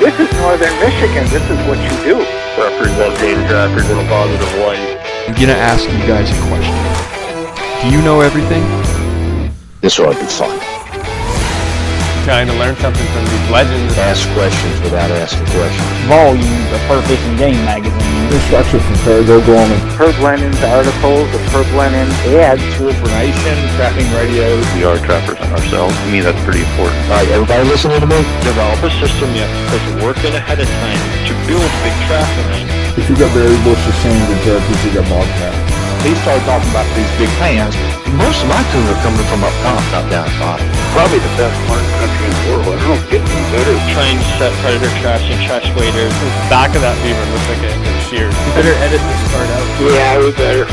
This is northern Michigan. This is what you do. Representing trappers in a positive light. I'm gonna ask you guys a question. Do you know everything? This will be fun. Trying to learn something from these legends. Ask questions without asking questions. Volumes of Fur Fishing Game magazine. Instruction from Craig O'Gorman. Herb Lennon's articles, the Herb Lennon ads. Information, trapping radios. We are trappers ourselves. To me, that's pretty important. All right, everybody listening to me? Develop a system you put work in ahead of time to build big trapping. If you got berry bushes, sand, and turkeys, you got bobcat. He started talking about these big pans. Most of my tuna are coming from up top, not down at bottom. Probably the best mark country in the world. I don't get any better. Trying to set predator traps and trash waders. The back of that beaver looks like it was sheared. You better edit this part out. Yeah, we better.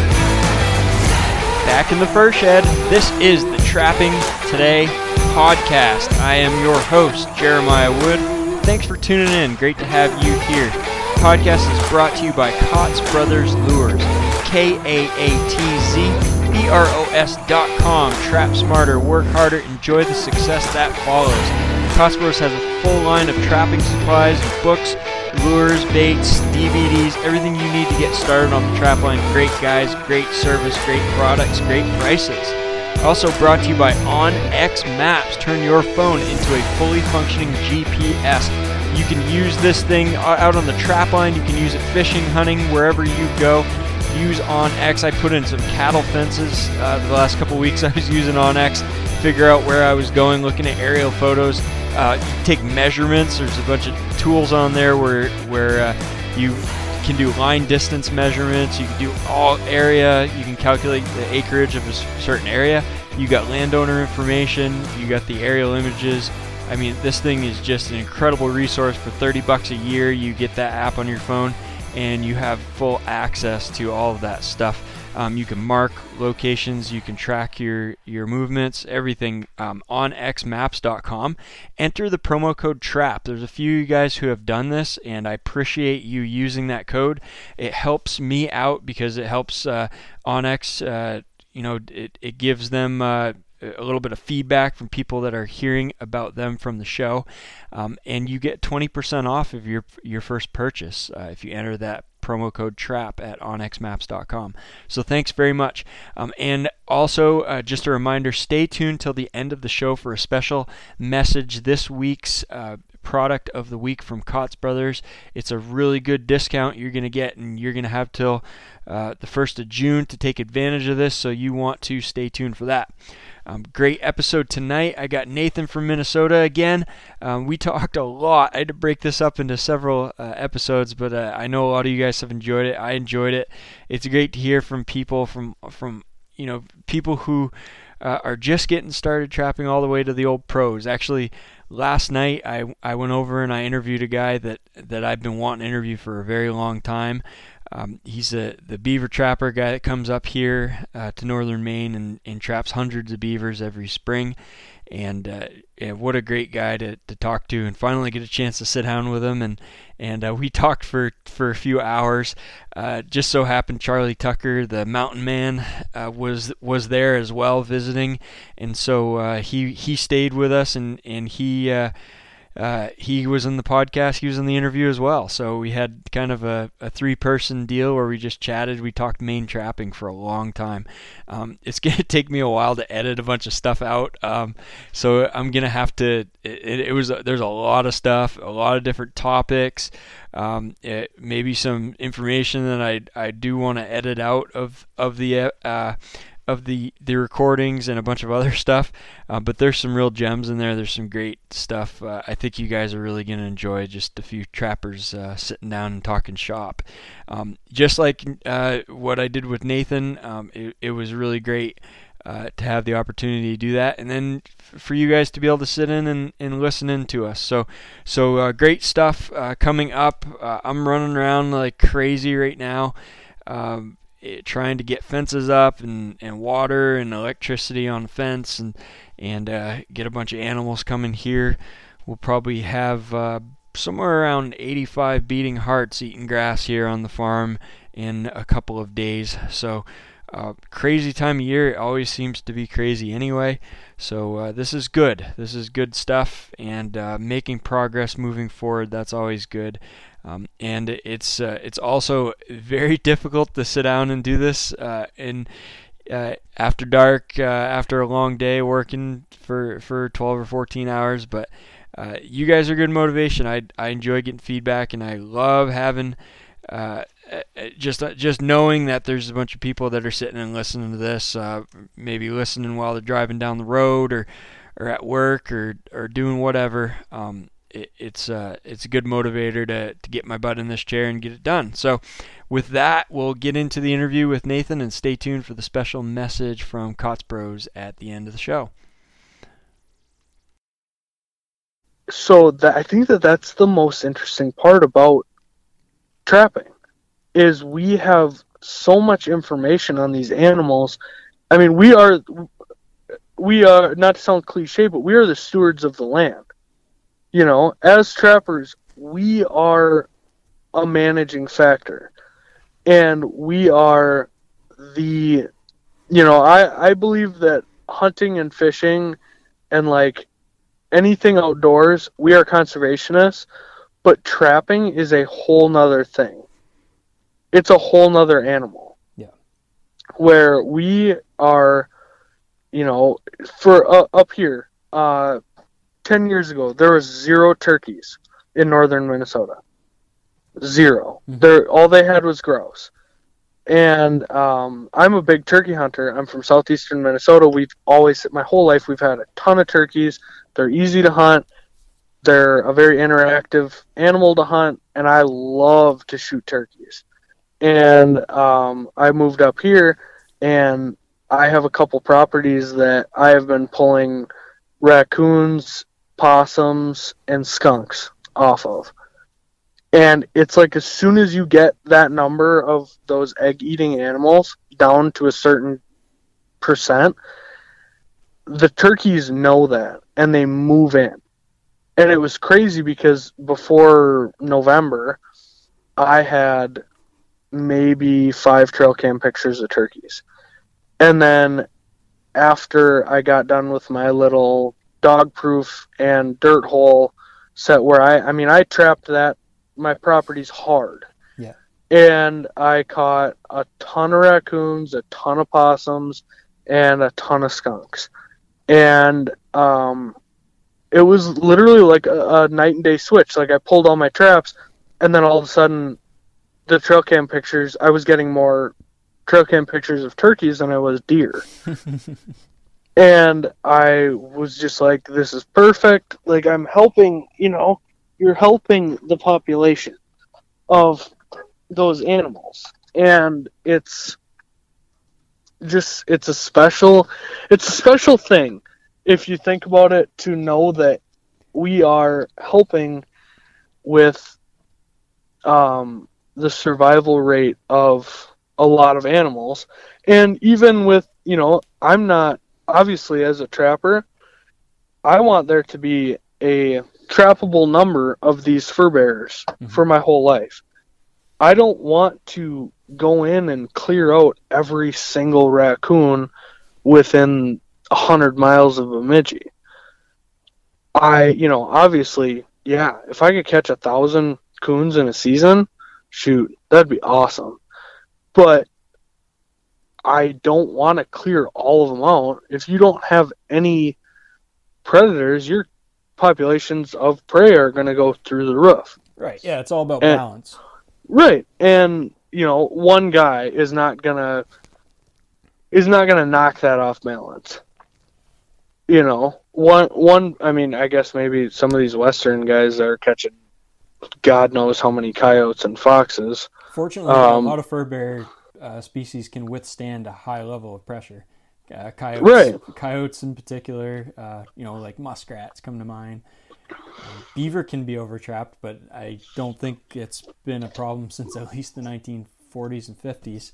Back in the fur shed, this is the Trapping Today podcast. I am your host, Jeremiah Wood. Thanks for tuning in. Great to have you here. The podcast is brought to you by Kaatz Brothers Lures. K A A T Z B R O S dot com. Trap smarter, work harder, enjoy the success that follows. Brothers has a full line of trapping supplies, books, lures, baits, DVDs, everything you need to get started on the trap line. Great guys, great service, great products, great prices. Also brought to you by OnX Maps. Turn your phone into a fully functioning GPS. You can use this thing out on the trap line. You can use it fishing, hunting, wherever you go. Use OnX. I put in some cattle fences uh, the last couple weeks. I was using OnX, figure out where I was going, looking at aerial photos. Uh, take measurements. There's a bunch of tools on there where where uh, you can do line distance measurements. You can do all area. You can calculate the acreage of a certain area. You got landowner information. You got the aerial images. I mean, this thing is just an incredible resource for 30 bucks a year. You get that app on your phone, and you have full access to all of that stuff. Um, you can mark locations, you can track your your movements, everything um, on xmaps.com. Enter the promo code TRAP. There's a few of you guys who have done this, and I appreciate you using that code. It helps me out because it helps uh. Uh, you know, it, it gives them. Uh, a little bit of feedback from people that are hearing about them from the show, um, and you get 20% off of your your first purchase uh, if you enter that promo code TRAP at onxmaps.com. So thanks very much. Um, and also, uh, just a reminder stay tuned till the end of the show for a special message. This week's uh, product of the week from Kaatz Brothers. It's a really good discount you're going to get, and you're going to have till uh, the 1st of June to take advantage of this, so you want to stay tuned for that. Um, great episode tonight. I got Nathan from Minnesota again. Um, we talked a lot. I had to break this up into several uh, episodes, but uh, I know a lot of you guys have enjoyed it. I enjoyed it. It's great to hear from people from from you know people who uh, are just getting started trapping all the way to the old pros. Actually, last night I I went over and I interviewed a guy that that I've been wanting to interview for a very long time. Um, he's a, the beaver trapper guy that comes up here uh, to northern Maine and, and traps hundreds of beavers every spring. And, uh, what a great guy to, to talk to and finally get a chance to sit down with him. And, and uh, we talked for, for a few hours. Uh, just so happened Charlie Tucker, the mountain man, uh, was was there as well visiting. And so uh, he, he stayed with us and, and he uh, he was in the podcast, he was in the interview as well. So we had kind of a, a three person deal where we just chatted. We talked Maine trapping for a long time. Um, it's going to take me a while to edit a bunch of stuff out. Um, so I'm going to have to, it, it, was, there's a lot of stuff, a lot of different topics. Um, it, maybe some information that I, I do want to edit out of, of the, uh, of the the recordings and a bunch of other stuff. Uh, but there's some real gems in there. There's some great stuff. Uh, I think you guys are really to enjoy just a few trappers uh, sitting down and talking shop. Um, just like uh, what I did with Nathan, um, it, it, was really great. uh, to have the opportunity to do that, and then f- for you guys to be able to sit in and, and listen in to us. So, so uh, great stuff uh, coming up. Uh, I'm running around like crazy right now. Um, it, trying to get fences up and, and water and electricity on the fence and and uh, get a bunch of animals coming here. We'll probably have uh, somewhere around 85 beating hearts eating grass here on the farm in a couple of days. So uh, crazy time of year. It always seems to be crazy anyway. So uh, this is good. This is good stuff, and uh, making progress moving forward. That's always good. Um, and it's uh, it's also very difficult to sit down and do this uh, in uh, after dark, uh, after a long day working for for 12 or 14 hours. But uh, you guys are good motivation. I I enjoy getting feedback, and I love having. Uh, just just knowing that there's a bunch of people that are sitting and listening to this, maybe listening while they're driving down the road or or at work or or doing whatever. Um, it, it's uh, it's a good motivator to to get my butt in this chair and get it done. So, with that, we'll get into the interview with Nathan and stay tuned for the special message from Kaatz Bros at the end of the show. So that I think that that's the most interesting part about trapping is we have so much information on these animals. I mean, we are we are not to sound cliche, but we are the stewards of the land you know, as trappers, we are a managing factor. And we are the, you know, I, I believe that hunting and fishing and like anything outdoors, we are conservationists, but trapping is a whole nother thing. It's a whole nother animal. Yeah. Where we are, you know, for uh, up here, uh, 10 years ago, there was zero turkeys in northern Minnesota. 0 mm-hmm. There, all they had was grouse. And um, I'm a big turkey hunter. I'm from southeastern Minnesota. We've always, my whole life, we've had a ton of turkeys. They're easy to hunt. They're a very interactive animal to hunt, and I love to shoot turkeys. And um, I moved up here, and I have a couple properties that I have been pulling raccoons possums, and skunks off of. And it's like as soon as you get that number of those egg eating animals down to a certain percent, the turkeys know that and they move in. And it was crazy because before November, I had maybe five trail cam pictures of turkeys. And then after I got done with my little dog proof and dirt hole set where I I mean I trapped that my property's hard. Yeah. And I caught a ton of raccoons, a ton of possums, and a ton of skunks. And um it was literally like a, a night and day switch. Like I pulled all my traps and then all of a sudden the trail cam pictures I was getting more trail cam pictures of turkeys than I was deer. and I was just like, this is perfect. Like, I'm helping, you know, you're helping the population of those animals. And it's just, it's a special, it's a special thing if you think about it to know that we are helping with um, the survival rate of a lot of animals. And even with, you know, I'm not obviously as a trapper, I want there to be a trappable number of these fur bearers mm-hmm. for my whole life. I don't want to go in and clear out every single raccoon within a hundred miles of Bemidji. I, you know, obviously, yeah, if I could catch a thousand coons in a season, shoot, that'd be awesome. But I don't want to clear all of them out. If you don't have any predators, your populations of prey are going to go through the roof. Right. Yeah, it's all about and, balance. Right. And, you know, one guy is not going to is not going to knock that off balance. You know, one one I mean, I guess maybe some of these western guys are catching god knows how many coyotes and foxes. Fortunately, um, a lot of fur bear uh, species can withstand a high level of pressure. Uh, coyotes, Right. coyotes in particular, uh, you know, like muskrats come to mind. Beaver can be overtrapped, but I don't think it's been a problem since at least the 1940s and 50s.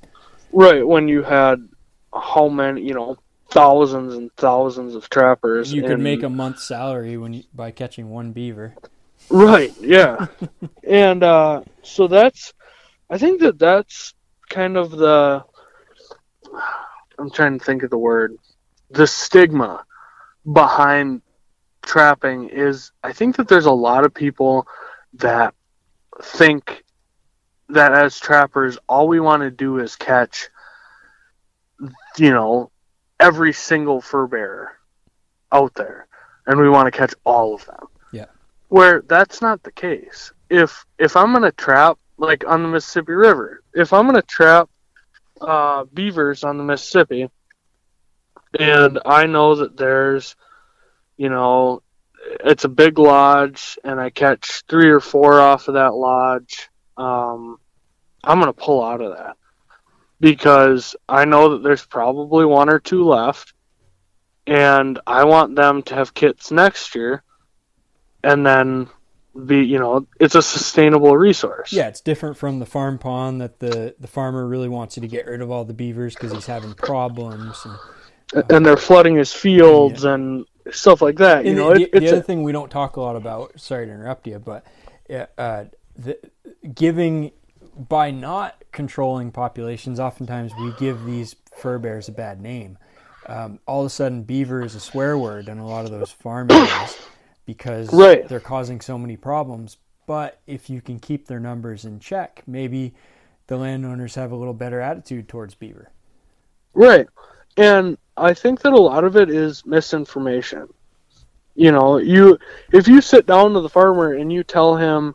Right when you had how many, you know, thousands and thousands of trappers. You could in- make a month's salary when you, by catching one beaver. Right, yeah. and uh, so that's, I think that that's kind of the, I'm trying to think of the word, the stigma behind trapping is I think that there's a lot of people that think that as trappers, all we want to do is catch, you know, every single fur bearer out there, and we want to catch all of them Yeah. where that's not the case. If if I'm gonna trap like on the Mississippi River, if I'm gonna trap uh, beavers on the Mississippi, and I know that there's, you know, it's a big lodge, and I catch three or four off of that lodge, um, I'm gonna pull out of that. Because I know that there's probably one or two left, and I want them to have kits next year and then be you know it's a sustainable resource Yeah, it's different from the farm pond that the, the farmer really wants you to get rid of all the beavers because he's having problems. And, and they're flooding his fields and stuff like that you And know the, it, the other a, thing we don't talk a lot about, sorry to interrupt you, but uh, the, giving by not controlling populations, oftentimes we give these fur bears a bad name. Um, all of a sudden, beaver is a swear word in a lot of those farm areas because Right. they're causing so many problems. But if you can keep their numbers in check, maybe the landowners have a little better attitude towards beaver. right and i think that a lot of it is misinformation you know you if you sit down to the farmer and you tell him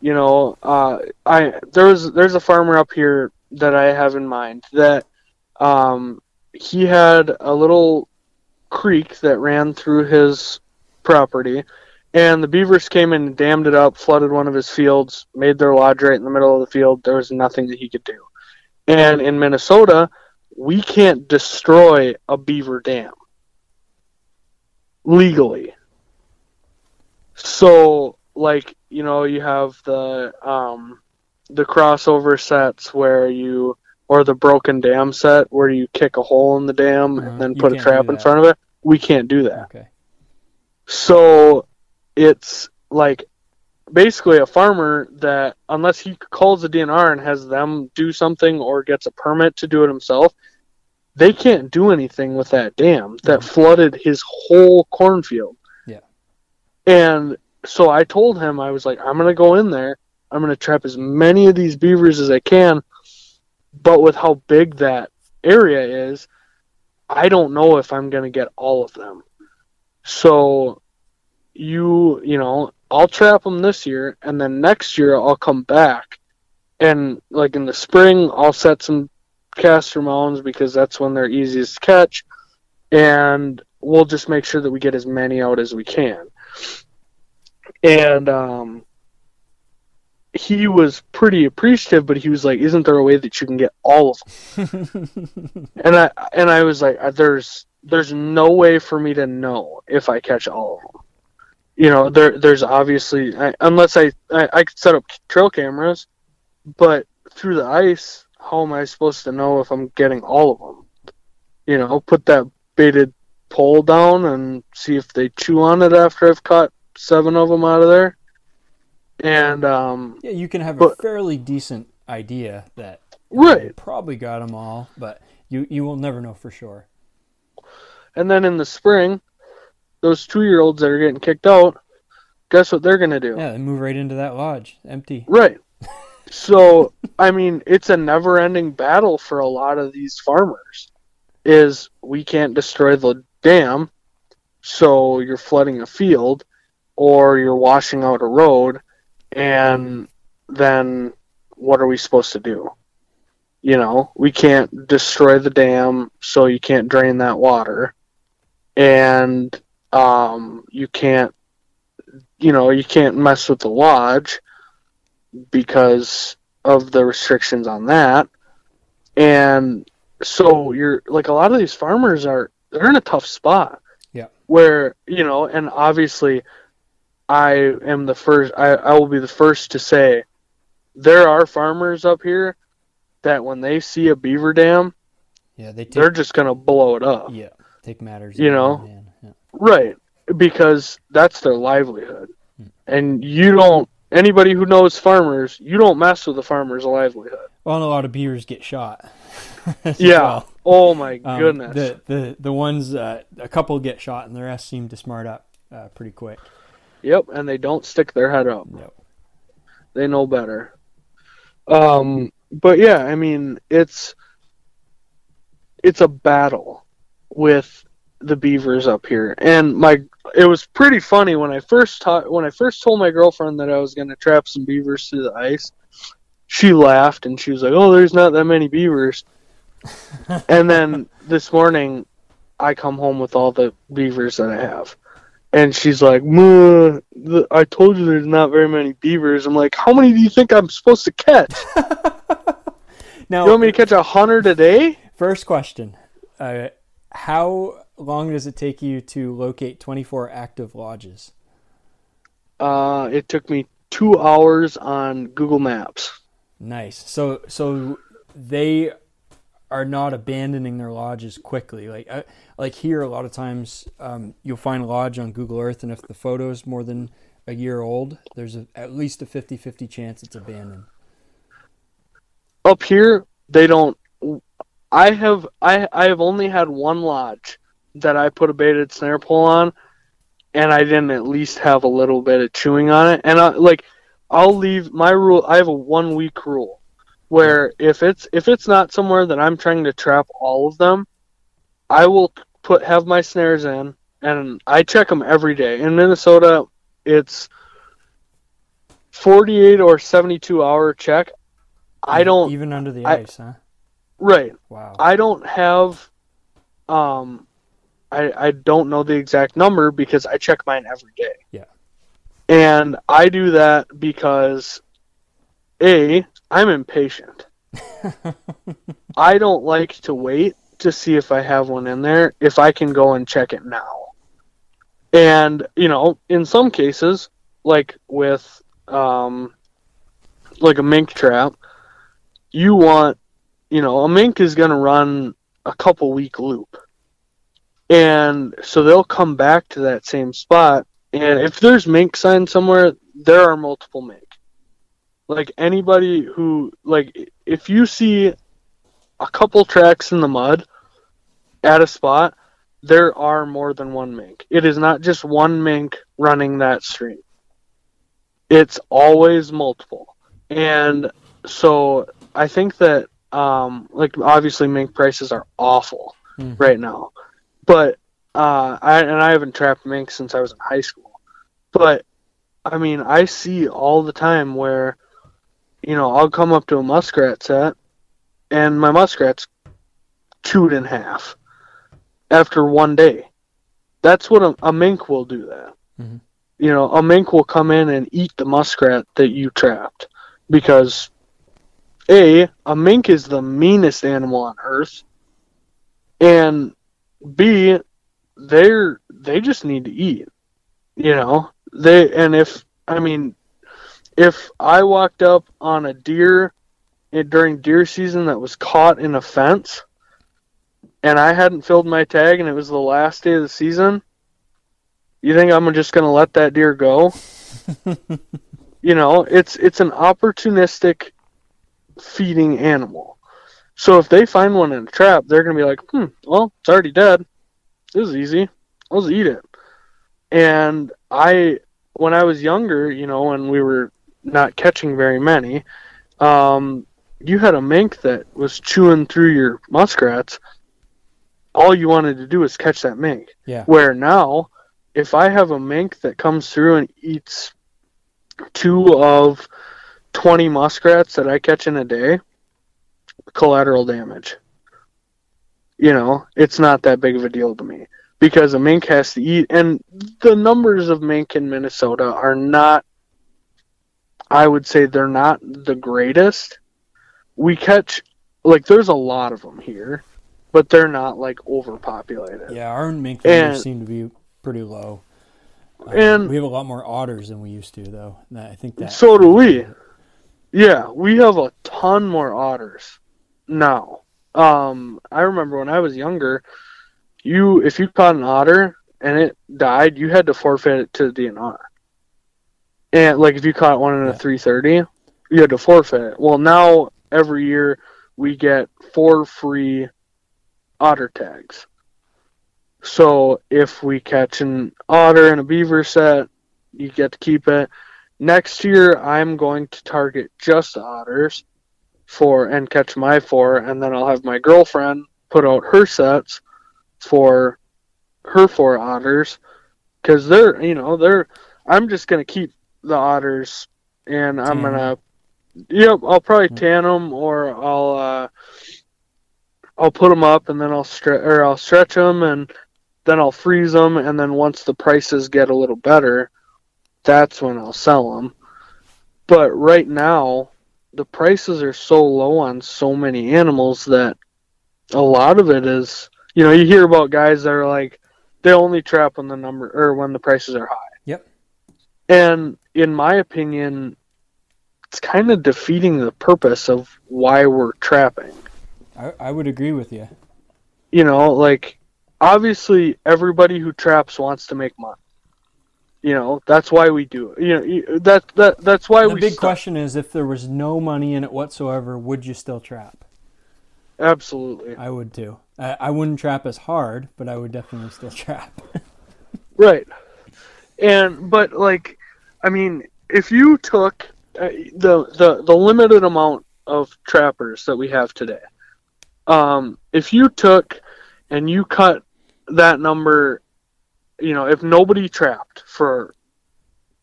you know uh, i there's there's a farmer up here that i have in mind that um, he had a little creek that ran through his property. And the beavers came in and dammed it up flooded one of his fields made their lodge right in the middle of the field. There was nothing that he could do. And in minnesota we can't destroy a beaver dam legally. So like you know you have the um the crossover sets where you or the broken dam set where you kick a hole in the dam Uh-huh. and then put a trap in front of it. We can't do that. Okay. So it's like basically a farmer that unless he calls the DNR and has them do something or gets a permit to do it himself, they can't do anything with that dam that flooded his whole cornfield. Yeah. And so I told him I was like I'm going to go in there. I'm going to trap as many of these beavers as I can, but with how big that area is, I don't know if I'm going to get all of them. So you you know i'll trap them this year and then next year i'll come back. And like in the spring i'll set some castor mounds because that's when they're easiest to catch. And we'll just make sure that we get as many out as we can. And um he was pretty appreciative but he was like isn't there a way that you can get all of them? And i and i was like uh, there's there's no way for me to know if i catch all of them you know there there's obviously I, unless I, I i could set up trail cameras but through the ice how am i supposed to know if i'm getting all of them you know put that baited pole down and see if they chew on it after i've caught seven of them out of there and um Yeah, you can have a fairly decent idea that Right. probably got them all, but you you will never know for sure. and then in the spring those two year olds that are getting kicked out guess what they're gonna do Yeah, they move right into that lodge, empty. Right. So, I mean, it's a never-ending battle for a lot of these farmers. Is we can't destroy the dam, so you're flooding a field, or you're washing out a road, and then what are we supposed to do? You know, we can't destroy the dam, so you can't drain that water, and um, you can't, you know, you can't mess with the lodge because of the restrictions on that. And so you're like a lot of these farmers are they're in a tough spot. Yeah. Where you know, and obviously, I am the first. I I will be the first to say, there are farmers up here that when they see a beaver dam, Yeah, they take, they're just gonna blow it up. yeah take matters. You know? yeah. Right. Because that's their livelihood. Hmm. And you don't anybody who knows farmers, you don't mess with the farmer's livelihood. Well, and a lot of beavers get shot. Yeah. well. Oh my Um, goodness. The the the ones uh, a couple get shot and the rest seem to smart up uh, pretty quick. Yep, and they don't stick their head up. Yep. They know better. Um but yeah, I mean, it's it's a battle with the beavers up here. And my it was pretty funny when I first taught when I first told my girlfriend that I was going to trap some beavers through the ice. She laughed and she was like, "Oh, there's not that many beavers." and then this morning I come home with all the beavers that I have. And she's like, "Muh, the- I told you there's not very many beavers." I'm like, "How many do you think I'm supposed to catch? Now, You want me to catch a hundred a day?" first question: uh, How long does it take you to locate 24 active lodges? Uh, it took me two hours on Google Maps. Nice. So so they are not abandoning their lodges quickly. Like like here, a lot of times um, you'll find a lodge on Google Earth, and if the photo is more than a year old, there's a, at least a 50-50 chance it's abandoned. Up here, they don't. I have I I have only had one lodge that I put a baited snare pole on, and I didn't at least have a little bit of chewing on it. And I, like, I'll leave my rule. I have a one week rule where if it's if it's not somewhere that I'm trying to trap all of them, I will put have my snares in, and I check them every day. In Minnesota, it's 48 or 72 hour check. I don't even under the I- ice, huh? right. Wow. I don't have um I I don't know the exact number because I check mine every day. Yeah. And I do that because A, I'm impatient. I don't like to wait to see if I have one in there if I can go and check it now. And, you know, in some cases, like with um like a mink trap, you want you know, a mink is going to run a couple week loop. And so they'll come back to that same spot. And if there's mink sign somewhere, there are multiple mink. Like anybody who, like, if you see a couple tracks in the mud at a spot, there are more than one mink. It is not just one mink running that stream, it's always multiple. And so I think that um, like obviously mink prices are awful Mhm. right now, but uh, I and I haven't trapped mink since I was in high school, but I mean I see all the time where, you know, I'll come up to a muskrat set, and my muskrat's chewed in half after one day. That's what a, a mink will do. That Mhm. you know, a mink will come in and eat the muskrat that you trapped because a a mink is the meanest animal on earth and b they're they just need to eat you know they and if i mean if i walked up on a deer during deer season that was caught in a fence and i hadn't filled my tag and it was the last day of the season you think i'm just going to let that deer go you know it's it's an opportunistic feeding animal. So if they find one in a trap, they're gonna be like, hmm, well, it's already dead. This is easy. I'll just eat it. And I, when I was younger, you know, when we were not catching very many, um, you had a mink that was chewing through your muskrats. All you wanted to do was catch that mink. Yeah. Where now, if I have a mink that comes through and eats two of 20 muskrats that I catch in a day, collateral damage. You know, it's not that big of a deal to me because a mink has to eat, and the numbers of mink in Minnesota are not, I would say, they're not the greatest. We catch, like, there's a lot of them here, but they're not like overpopulated. Yeah, our mink numbers seem to be pretty low. Um, And- we have a lot more otters than we used to, though. I think that. So do we. Yeah, we have a ton more otters now. Um, I remember when I was younger, you if you caught an otter and it died, you had to forfeit it to the DNR. And like if you caught one in a 330, you had to forfeit it. Well, now every year we get four free otter tags. So if we catch an otter and a beaver set, you get to keep it. Next year, I'm going to target just otters for and catch my four, and then I'll have my girlfriend put out her sets for her four otters because they're you know they're. I'm just gonna keep the otters, and I'm gonna. Yep, I'll probably tan them or I'll uh, I'll put them up and then I'll stretch or I'll stretch them and then I'll freeze them and then once the prices get a little better, that's when I'll sell them. But right now, the prices are so low on so many animals that a lot of it is, you know, you hear about guys that are like they only trap when the number or when the prices are high. And in my opinion, it's kind of defeating the purpose of why we're trapping. I, I would agree with you. You know, like obviously everybody who traps wants to make money. You know, that's why we do it. You know, that that that's why The we big start- question is if there was no money in it whatsoever, would you still trap? Absolutely. I would too. I, I wouldn't trap as hard, but I would definitely still trap. Right. And but like I mean, if you took uh, the the the limited amount of trappers that we have today. Um if you took and you cut that number, you know, if nobody trapped for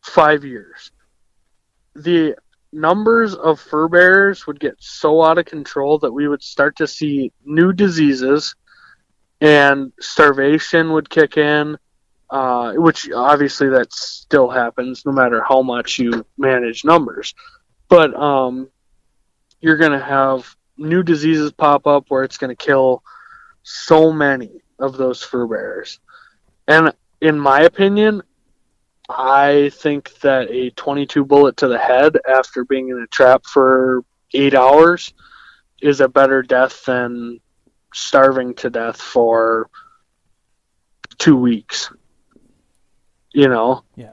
5 years, the numbers of fur bearers would get so out of control that we would start to see new diseases and starvation would kick in uh, which obviously that still happens no matter how much you manage numbers. But um, you're going to have new diseases pop up where it's going to kill so many of those fur bearers. And in my opinion, I think that a 22 bullet to the head after being in a trap for eight hours is a better death than starving to death for two weeks you know? Yeah.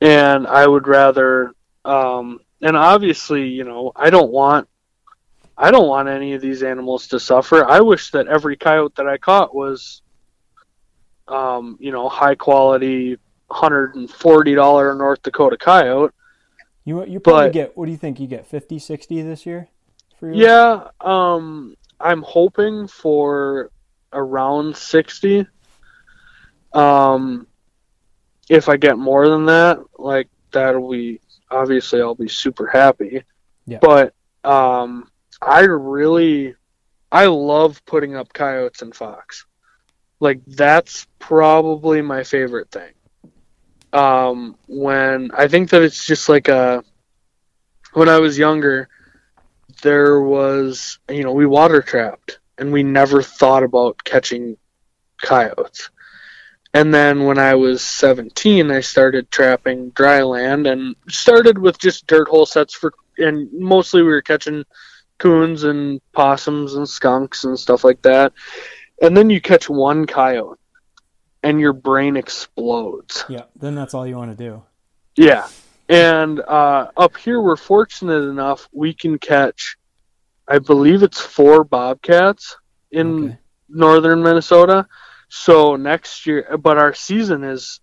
and i would rather um and obviously you know i don't want i don't want any of these animals to suffer. I wish that every coyote that i caught was um you know high quality $140 north dakota coyote. You you probably But- get what do you think? You get 50 60 this year yeah um i'm hoping for around 60 um if i get more than that like that'll be obviously i'll be super happy. Yeah. but um i really i love putting up coyotes and fox. Like that's probably my favorite thing. Um when i think that it's just like a when i was younger there was you know we water trapped and we never thought about catching coyotes and then when i was 17 i started trapping dry land and started with just dirt hole sets for and mostly we were catching coons and possums and skunks and stuff like that and then you catch one coyote and your brain explodes Yeah, then that's all you want to do. yeah. And uh, up here, we're fortunate enough we can catch, I believe it's four bobcats in Okay. northern Minnesota. So next year, but our season is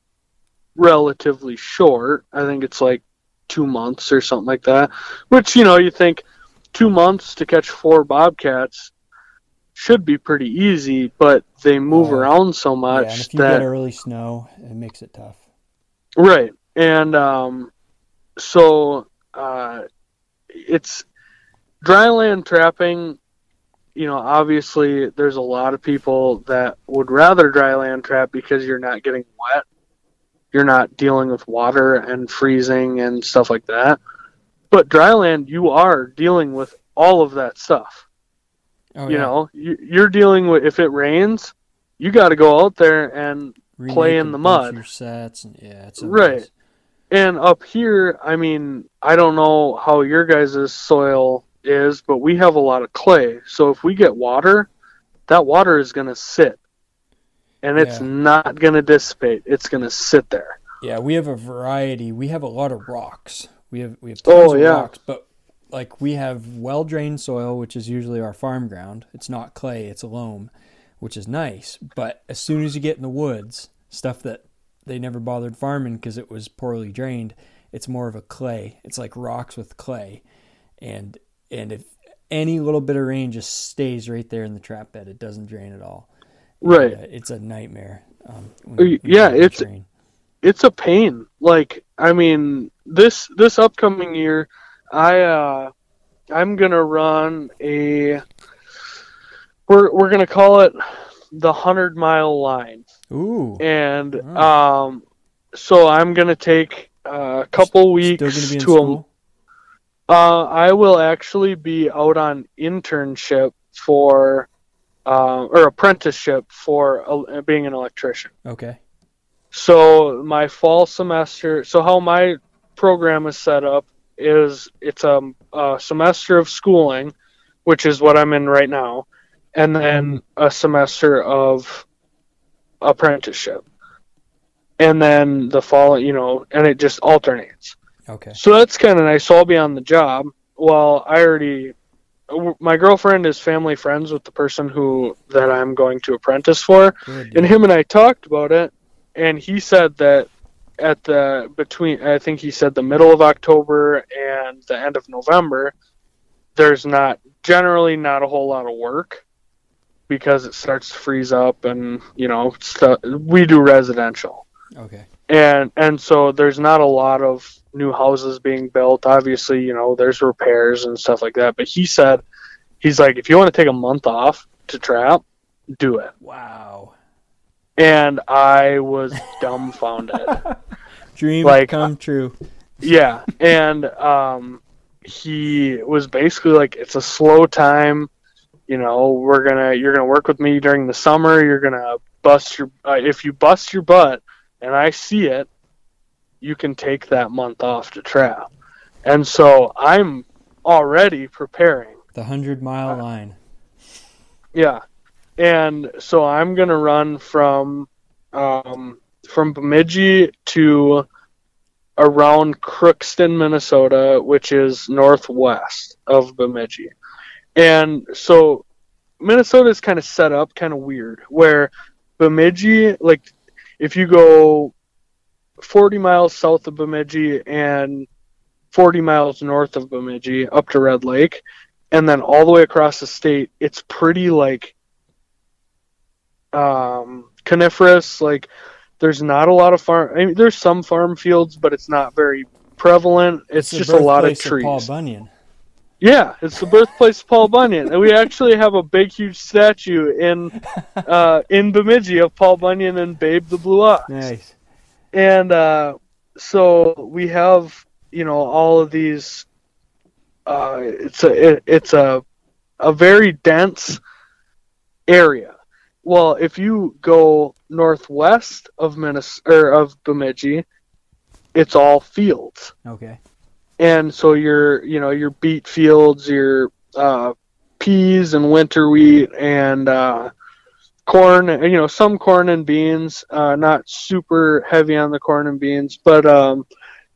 relatively short. I think it's like two months or something like that. Which, you know, you think two months to catch four bobcats should be pretty easy, but they move around so Yeah, much and if you that get early snow, it makes it tough. Right. And um, so uh, it's dryland trapping. You know, obviously, there's a lot of people that would rather dry land trap because you're not getting wet. You're not dealing with water and freezing and stuff like that. But dry land, you are dealing with all of that stuff. Oh, you yeah. know, you, you're dealing with if it rains, you got to go out there and Remake play in the mud. Your sets, and yeah, it's Right. mess. And up here, I mean, I don't know how your guys' soil is, but we have a lot of clay. So if we get water, that water is going to sit. And it's Yeah. not going to dissipate. It's going to sit there. Yeah, we have a variety. We have a lot of rocks. We have we have Oh, tons of yeah. rocks, but like we have well drained soil, which is usually our farm ground. It's not clay, it's loam, which is nice. But as soon as you get in the woods, stuff that they never bothered farming because it was poorly drained, it's more of a clay. It's like rocks with clay, and and if any little bit of rain just stays right there in the trap bed, it doesn't drain at all. Right. And, uh, it's a nightmare. Um, when- Uh, when yeah, it's- rain. it's a pain. Like I mean, this this upcoming year, I uh, I'm gonna run a. We're we're gonna call it the hundred mile line, Ooh. and Mm. um, so I'm gonna take uh, a couple weeks Still gonna be in to. school? Uh, I will actually be out on internship for, uh, or apprenticeship for uh, being an electrician. Okay. So my fall semester. So how my program is set up is it's a, a semester of schooling, which is what I'm in right now, and then a semester of apprenticeship, and then the fall. You know, and it just alternates. Okay. So that's kind of nice. So I'll be on the job. Well, I already. My girlfriend is family friends with the person who that I'm going to apprentice for, Good. and him and I talked about it, and he said that at the between I think he said the middle of October and the end of November, there's not generally not a whole lot of work because it starts to freeze up and you know stu we do residential Okay. And and so there's not a lot of new houses being built. Obviously you know there's repairs and stuff like that. But he said he's like if you want to take a month off to trap do it. Wow. and i was dumbfounded. Dream Like, come true. yeah. And um he was basically like it's a slow time. You know we're gonna you're gonna work with me during the summer. You're gonna bust your uh, if you bust your butt and i see it you can take that month off to trap and so i'm already preparing. The hundred mile line. yeah. And so i'm gonna run from um from bemidji to around crookston minnesota which is northwest of bemidji. And so minnesota is kind of set up kind of weird where bemidji like if you go 40 miles south of bemidji and 40 miles north of bemidji up to red lake and then all the way across the state it's pretty like um coniferous. Like there's not a lot of farm I mean, there's some farm fields but it's not very prevalent. It's, the just a lot of trees Paul Bunyan. Yeah it's the birthplace of paul bunyan and we actually have a big huge statue in uh in bemidji of paul bunyan and babe the blue ox Nice. and uh, so we have you know all of these uh, it's a it, it's a a very dense area well if you go northwest of Minnesota or of Bemidji it's all fields Okay. And so your you know your beet fields your uh, peas and winter wheat and uh, corn you know some corn and beans uh, not super heavy on the corn and beans but um,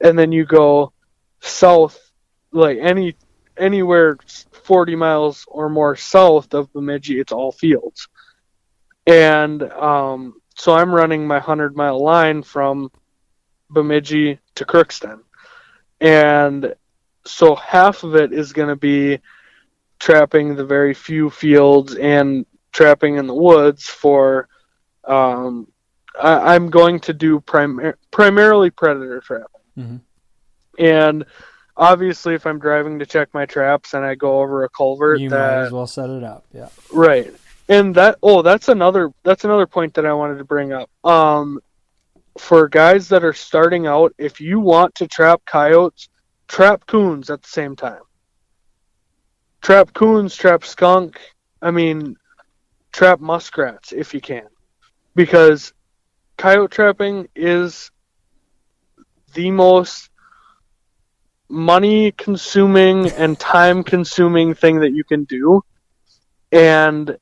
and then you go south like any anywhere 40 miles or more south of Bemidji it's all fields. And um, so I'm running my 100 mile line from Bemidji to Crookston and so half of it is going to be trapping the very few fields and trapping in the woods for um, I, I'm going to do prim- primarily predator trapping Mhm. and obviously if I'm driving to check my traps and I go over a culvert You might as well set it up. Yeah. Right. And that oh, that's another that's another point that I wanted to bring up. Um for guys that are starting out, if you want to trap coyotes, trap coons at the same time. Trap coons, trap skunk, I mean, trap muskrats if you can, because coyote trapping is the most money consuming and time consuming thing that you can do. And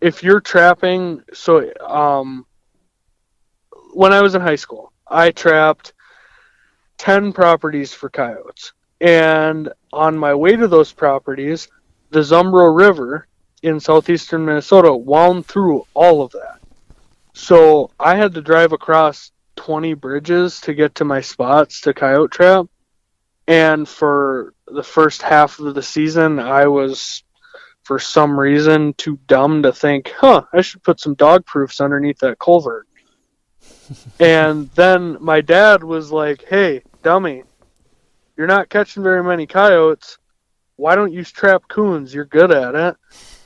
if you're trapping, so um, when I was in high school, I trapped 10 properties for coyotes. And on my way to those properties, the Zumbro River in southeastern Minnesota wound through all of that. So I had to drive across 20 bridges to get to my spots to coyote trap. And for the first half of the season, I was, for some reason, too dumb to think, huh, I should put some dog proofs underneath that culvert. And then my dad was like, hey, dummy, you're not catching very many coyotes. Why don't you trap coons? You're good at it.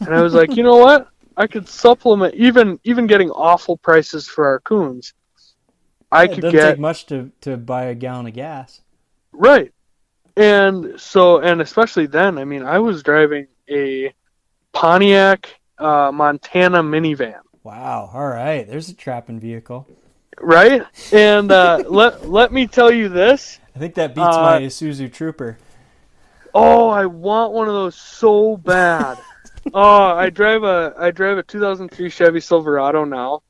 And I was like, you know what? I could supplement even even getting awful prices for our coons. I Yeah, it could doesn't get take much to, to buy a gallon of gas. Right. And so, and especially then, I mean, I was driving a Pontiac uh, Montana minivan, Wow. All right. There's a trapping vehicle. Right? And uh, let let me tell you this. I think that beats Uh, my Isuzu Trooper. Oh, I want one of those so bad. oh, I drive a I drive a 2003 Chevy Silverado now,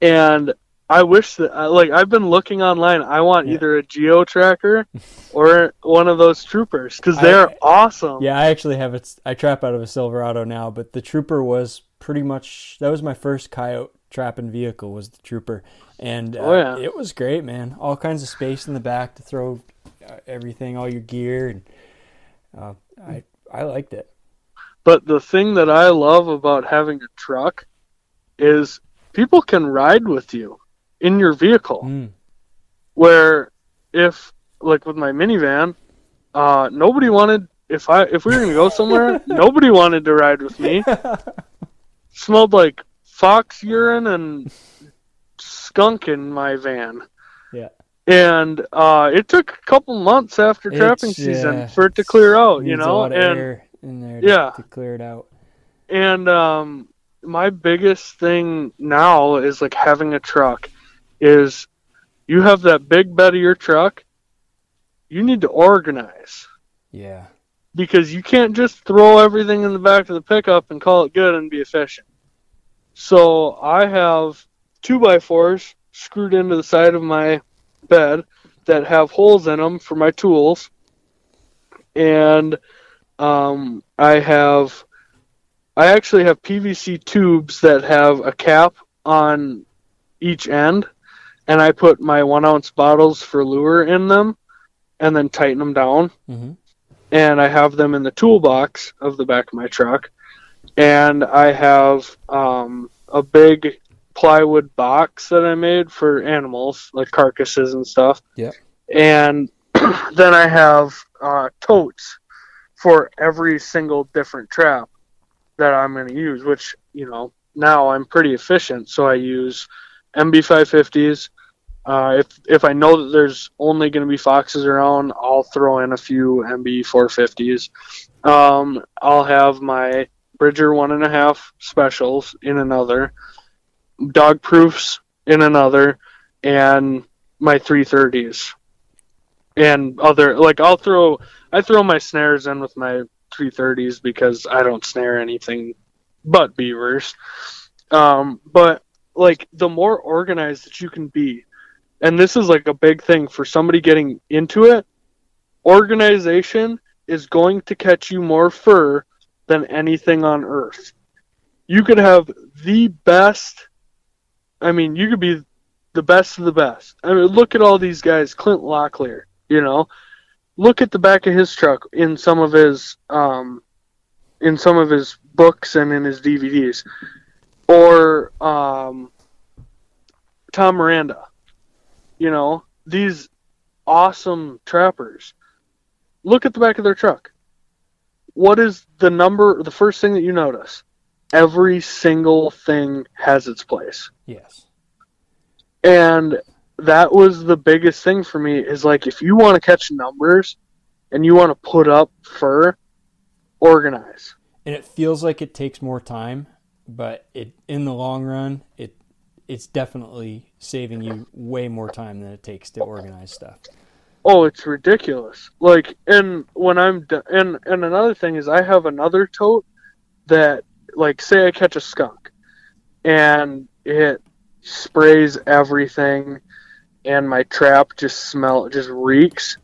and I wish that uh, like I've been looking online. I want Yeah. either a Geo Tracker or one of those Troopers because they're awesome. Yeah, I actually have it. I trap out of a Silverado now, but the Trooper was pretty much that was my first coyote trapping vehicle was the Trooper, and uh, Oh, yeah. it was great, man. All kinds of space in the back to throw uh, everything, all your gear, and uh, I I liked it. But the thing that I love about having a truck is people can ride with you in your vehicle. Mm. Where if like with my minivan, uh, nobody wanted if I if we were gonna go somewhere, nobody wanted to ride with me. Smelled like fox urine and skunk in my van. Yeah. And uh, it took a couple months after trapping It's, season yeah, for it to clear out, you know. and air in there to, Yeah. to clear it out. and um my biggest thing now is like having a truck is you have that big bed of your truck you need to organize Yeah. because you can't just throw everything in the back of the pickup and call it good and be efficient so i have two by fours screwed into the side of my bed that have holes in them for my tools and um, i have I actually have PVC tubes that have a cap on each end, and I put my one ounce bottles for lure in them, and then tighten them down. Mm-hmm. And I have them in the toolbox of the back of my truck, and I have um, a big plywood box that I made for animals, like carcasses and stuff. Yep. And then I have uh, totes for every single different trap that I'm going to use, which, you know, now I'm pretty efficient. So I use MB550s. Uh, if, if I know that there's only going to be foxes around, I'll throw in a few MB450s. Um, I'll have my Bridger one and a half specials in another, dog proofs in another, and my 330s. And other, like, I'll throw, I throw my snares in with my 330s because I don't snare anything but beavers. Um, but like the more organized that you can be, and this is like a big thing for somebody getting into it, organization is going to catch you more fur than anything on earth. You could have the best, I mean, you could be the best of the best. I mean, look at all these guys, Clint Locklear, you know, look at the back of his truck in some of his um, in some of his books and in his DVDs, or um, Tom Miranda. You know these awesome trappers. Look at the back of their truck. What is the number? The first thing that you notice. Every single thing has its place. Yes. And that was the biggest thing for me is like if you want to catch numbers and you want to put up fur, organize. and it feels like it takes more time, but it in the long run, it it's definitely saving you way more time than it takes to organize stuff. Oh, it's ridiculous. Like, and when I'm do- and and another thing is, I have another tote that, like, say I catch a skunk, and it sprays everything, and my trap just smell just reeks.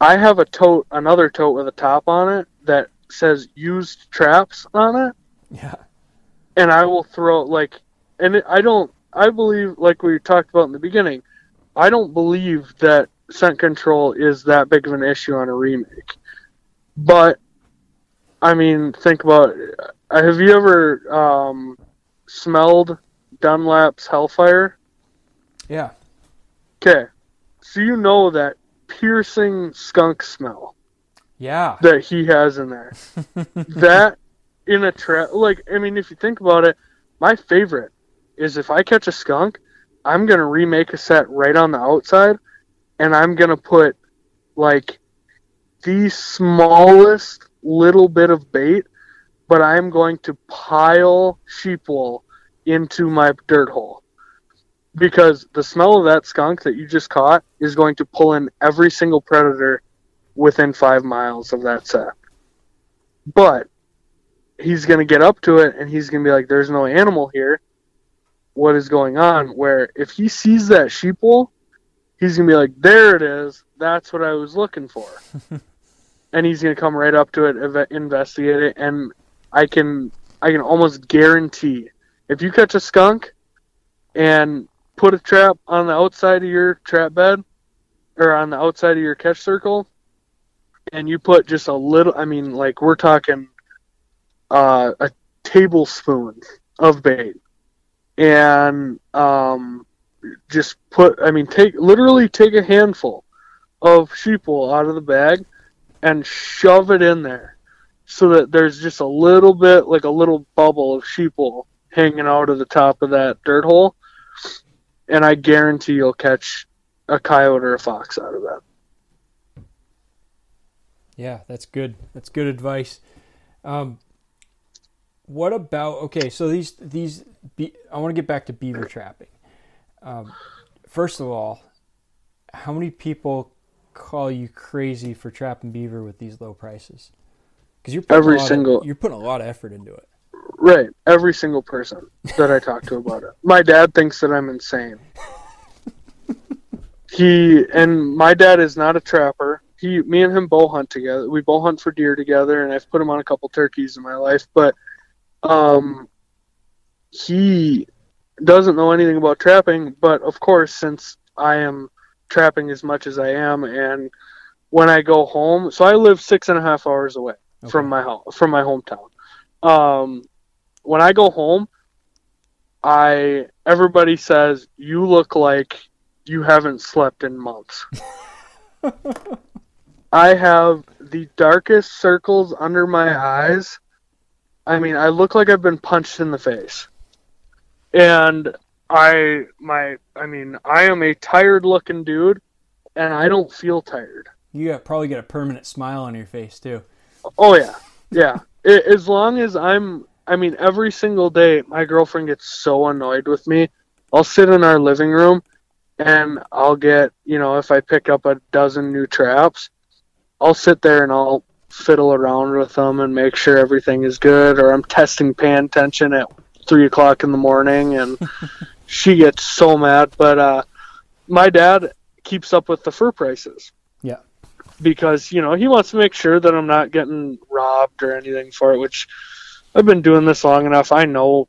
I have a tote, another tote with a top on it that says used traps on it. Yeah. And I will throw like, and it, I don't. I believe, like we talked about in the beginning, I don't believe that scent control is that big of an issue on a remake. But I mean, think about. uh, Have you ever um, smelled Dunlap's Hellfire? Yeah. Okay, so you know that piercing skunk smell Yeah. that he has in there. that in a trap, like I mean, if you think about it, my favorite is if I catch a skunk, I'm gonna remake a set right on the outside, and I'm gonna put like the smallest little bit of bait, but I'm going to pile sheep wool into my dirt hole. Because the smell of that skunk that you just caught is going to pull in every single predator within five miles of that set. But he's going to get up to it and he's going to be like, there's no animal here. What is going on? Where if he sees that sheep wool, he's going to be like, there it is. That's what I was looking for. and he's going to come right up to it, ev- investigate it. And I can, I can almost guarantee if you catch a skunk and put a trap on the outside of your trap bed or on the outside of your catch circle, and you put just a little i mean like we're talking uh, a tablespoon of bait and um, just put i mean take literally take a handful of sheep wool out of the bag and shove it in there so that there's just a little bit like a little bubble of sheep wool hanging out of the top of that dirt hole and i guarantee you'll catch a coyote or a fox out of that Yeah, that's good. That's good advice. Um, what about okay? So these these I want to get back to beaver trapping. Um, first of all, how many people call you crazy for trapping beaver with these low prices? Because you're putting Every a lot single- of, you're putting a lot of effort into it. Right. Every single person that I talk to about it. My dad thinks that I'm insane. he and my dad is not a trapper. He, me and him bow hunt together. We bow hunt for deer together, and I've put him on a couple turkeys in my life. But, um, he doesn't know anything about trapping. But of course, since I am trapping as much as I am, and when I go home, so I live six and a half hours away from my home, from my hometown. Um, when I go home, I everybody says you look like you haven't slept in months. I have the darkest circles under my eyes. I mean, I look like I've been punched in the face. And I my I mean, I am a tired looking dude and I don't feel tired. You got, probably get a permanent smile on your face too. Oh yeah, yeah. I as long as I'm, I mean, every single day, my girlfriend gets so annoyed with me. I'll sit in our living room, and I'll get, you know, if I pick up a dozen new traps, I'll sit there and I'll fiddle around with them and make sure everything is good. Or I'm testing pan tension at three o'clock in the morning, and she gets so mad. But uh, my dad keeps up with the fur prices Yeah. because you know he wants to make sure that I'm not getting robbed or anything for it. Which I've been doing this long enough. I know,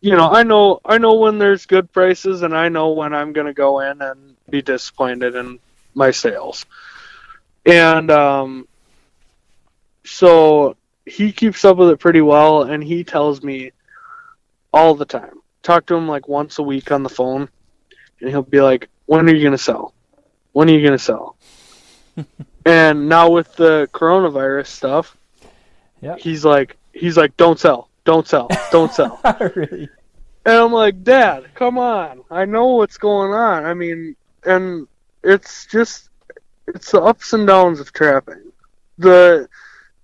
you know, I know, I know when there's good prices, and I know when I'm gonna go in and be disappointed in my sales. And um, so he keeps up with it pretty well, and he tells me all the time. Talk to him like once a week on the phone, and he'll be like, "When are you gonna sell? When are you gonna sell?" and now with the coronavirus stuff, Yeah. he's like, he's like, "Don't sell, don't sell, don't sell." Oh, really? And I'm like, Dad, come on. I know what's going on. I mean, and it's just it's the ups and downs of trapping. The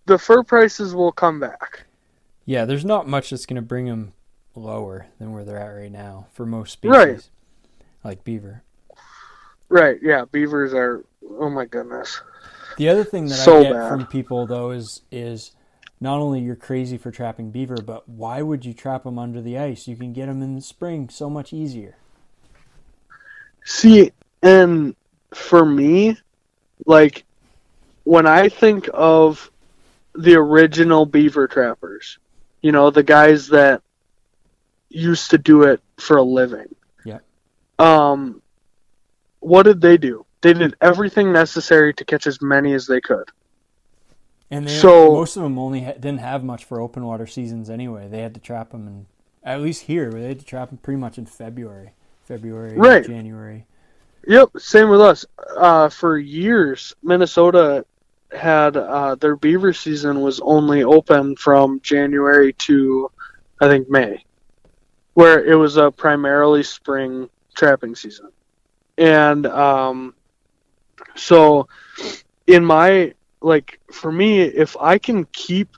the fur prices will come back. Yeah, there's not much that's going to bring them lower than where they're at right now for most species, Right. like beaver. Right? Yeah, beavers are. Oh my goodness. The other thing that So I get bad. from people though is is not only you're crazy for trapping beaver, but why would you trap them under the ice? You can get them in the spring so much easier. See, and for me, like when I think of the original beaver trappers, you know, the guys that used to do it for a living. Yeah. Um what did they do? They did everything necessary to catch as many as they could. And they, So- most of them only ha- didn't have much for open water seasons anyway. They had to trap them in at least here, they had to trap them pretty much in February, February, Right. January. Yep, same with us. Uh, for years, Minnesota had uh, their beaver season was only open from January to, I think, May, where it was a primarily spring trapping season. And um, so, in my like, for me, if I can keep,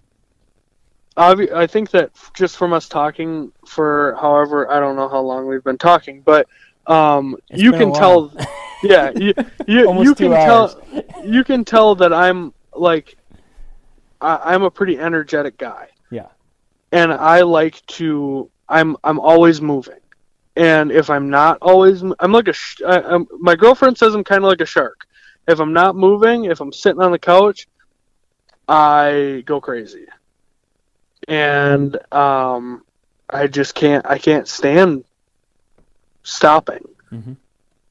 obvi- I think that just from us talking for however I don't know how long we've been talking, but um, It's you can tell yeah you you, you can hours. tell you can tell that i'm like I, i'm a pretty energetic guy Yeah. and i like to i'm i'm always moving. And if i'm not always I'm like a sh- I, I'm, my girlfriend says i'm kind of like a shark. If i'm not moving if i'm sitting on the couch i go crazy. And um i just can't i can't stand stopping. Mhm.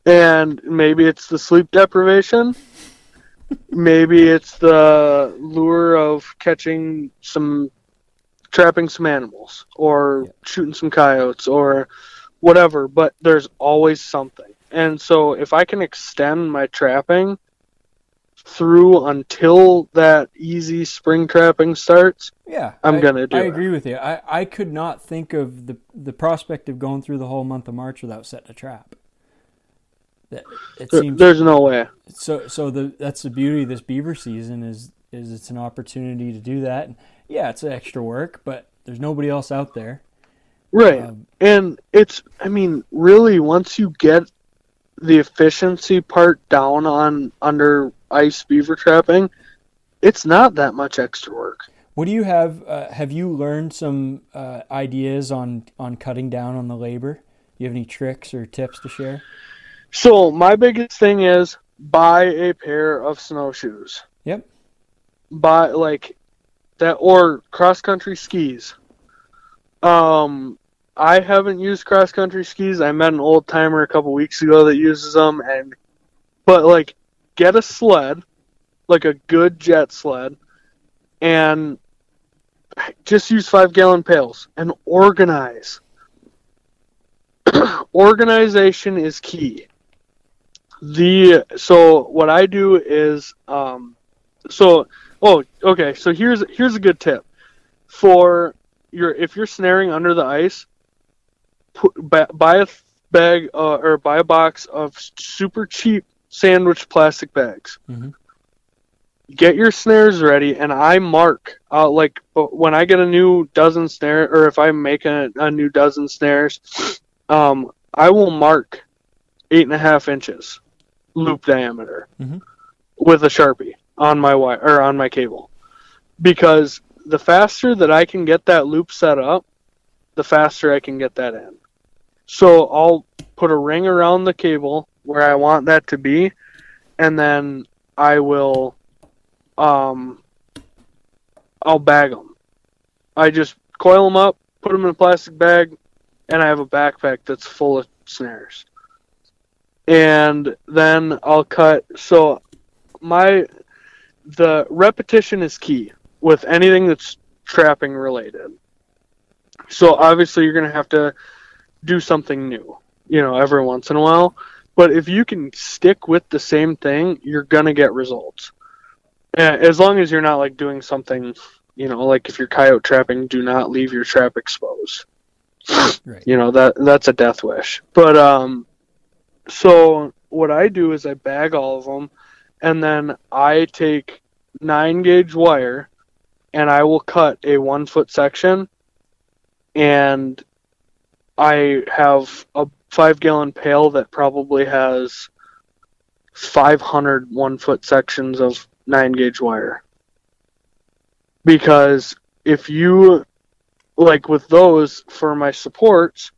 and maybe it's the sleep deprivation. Maybe it's the lure of catching some trapping some animals or shooting some coyotes or whatever but there's always something and so if i can extend my trapping through until that easy spring trapping starts Yeah, I'm I- gonna do I it. agree with you. I, I could not think of the the prospect of going through the whole month of March without setting a trap. That it seems there's no way so so the that's the beauty of this beaver season is is it's an opportunity to do that. And yeah, it's extra work, but there's nobody else out there. Right. Um, and it's I mean, really once you get the efficiency part down on under ice beaver trapping, it's not that much extra work. What do you have? Uh, have you learned some uh, ideas on on cutting down on the labor? Do you have any tricks or tips to share? So my biggest thing is buy a pair of snowshoes. Buy like that or cross country skis. Um I haven't used cross country skis. I met an old timer a couple weeks ago that uses them and but like get a sled, like a good jet sled and just use 5 gallon pails and organize. Organization is key the so what I do is um so oh okay so here's here's a good tip for your if you're snaring under the ice put, buy, a bag uh, or buy a box of super cheap sandwich plastic bags Mhm. get your snares ready and I mark uh, like when I get a new dozen snare or if I make a, a new dozen snares um I will mark eight and a half inches loop diameter Mhm. with a sharpie on my wire or on my cable because the faster that I can get that loop set up, the faster I can get that in. So I'll put a ring around the cable where I want that to be, and then I will, um, I'll bag them. I just coil them up, put them in a plastic bag, and I have a backpack that's full of snares and then I'll cut. So my the repetition is key with anything that's trapping related. So obviously you're gonna have to do something new, you know, every once in a while. But if you can stick with the same thing, you're gonna get results. As long as you're not like doing something, you know, like if you're coyote trapping, do not leave your trap exposed. Right. You know that that's a death wish. But um, so what I do is I bag all of them, and then I take nine gauge wire, and I will cut a one foot section, and I have a five gallon pail that probably has 500 one foot sections of nine gauge wire. Because if you, like with those for my supports,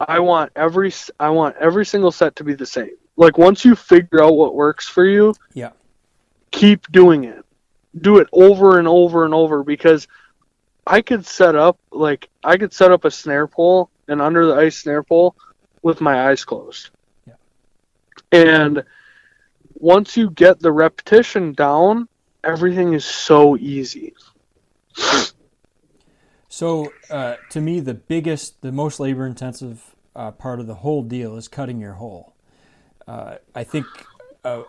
I want every I want every single set to be the same. Like once you figure out what works for you, Yeah. keep doing it. Do it over and over and over because I could set up like I could set up a snare pole and under the ice snare pole with my eyes closed. Yeah. And once you get the repetition down, everything is so easy. So, uh, to me, the biggest, the most labor intensive uh, part of the whole deal is cutting your hole. Uh, I think uh,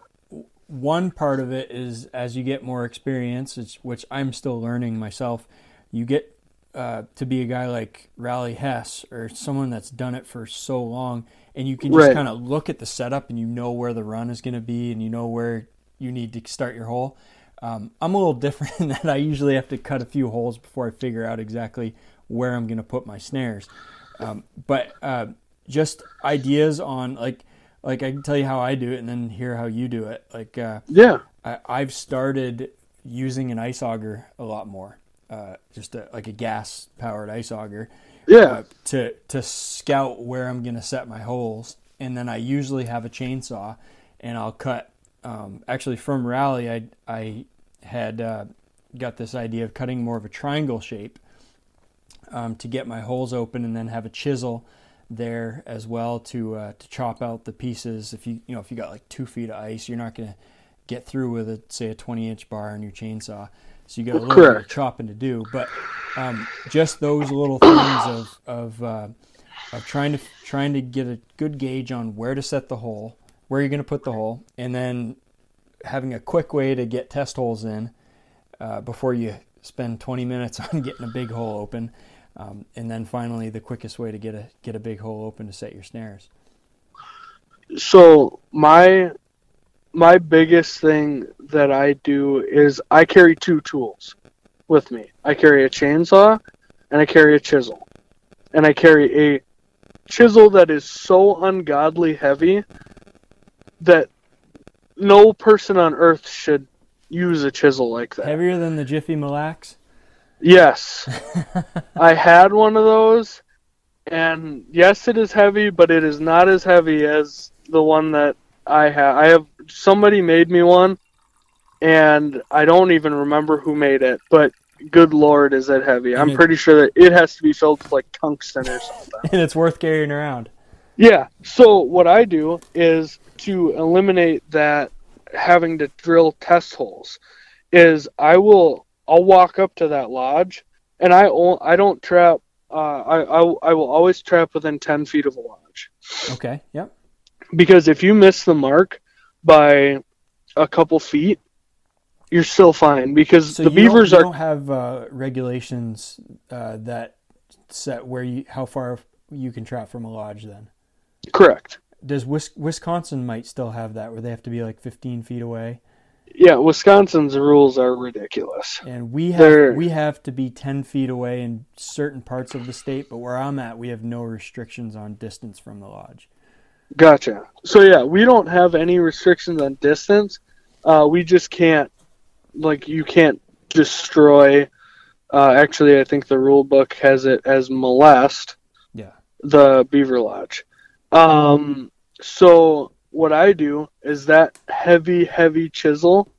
one part of it is as you get more experience, it's, which I'm still learning myself, you get uh, to be a guy like Rally Hess or someone that's done it for so long, and you can just Right. kind of look at the setup and you know where the run is going to be and you know where you need to start your hole. Um, I'm a little different in that I usually have to cut a few holes before I figure out exactly where I'm going to put my snares. Um, but uh, just ideas on like like I can tell you how I do it and then hear how you do it. Like uh, Yeah. I, I've started using an ice auger a lot more, uh, just a, like a gas powered ice auger. Yeah. uh, to to scout where I'm gonna set my holes, and then I usually have a chainsaw, and I'll cut. Um, actually, from Rally, I I had uh, got this idea of cutting more of a triangle shape um, to get my holes open, and then have a chisel there as well to uh, to chop out the pieces. If you you know if you got like two feet of ice, you're not gonna get through with a say a 20 inch bar on your chainsaw. So you got a little bit of chopping to do, but um, just those little things of of uh, of trying to trying to get a good gauge on where to set the hole, where you're going to put the hole, and then having a quick way to get test holes in uh, before you spend 20 minutes on getting a big hole open, um, and then finally the quickest way to get a get a big hole open to set your snares. So my my biggest thing that I do is I carry two tools with me. I carry a chainsaw and I carry a chisel. And I carry a chisel that is so ungodly heavy that no person on earth should use a chisel like that. Heavier than the Jiffy Mille Lacs? Yes. I had one of those, and yes, it is heavy, but it is not as heavy as the one that I have. I have somebody made me one, and I don't even remember who made it, but good lord, is it heavy? I'm it- pretty sure that it has to be filled with like tungsten or something. and it's worth carrying around. Yeah. So what I do is to eliminate that having to drill test holes is I will I'll walk up to that lodge and I o- I don't trap uh, I, I I will always trap within ten feet of a lodge Okay. Yep. because if you miss the mark by a couple feet you're still fine because So the beavers don't, are don't have uh, regulations uh, that set where you how far you can trap from a lodge. Then correct. does Wis- Wisconsin might still have that where they have to be like 15 feet away, Yeah, Wisconsin's rules are ridiculous. and we have They're- we have to be 10 feet away in certain parts of the state. But where I'm at, we have no restrictions on distance from the lodge. Gotcha. So yeah, we don't have any restrictions on distance. Uh, we just can't, like, you can't destroy. Uh, actually, I think the rule book has it as molest Yeah. the beaver lodge. Um, so what I do is that heavy, heavy chisel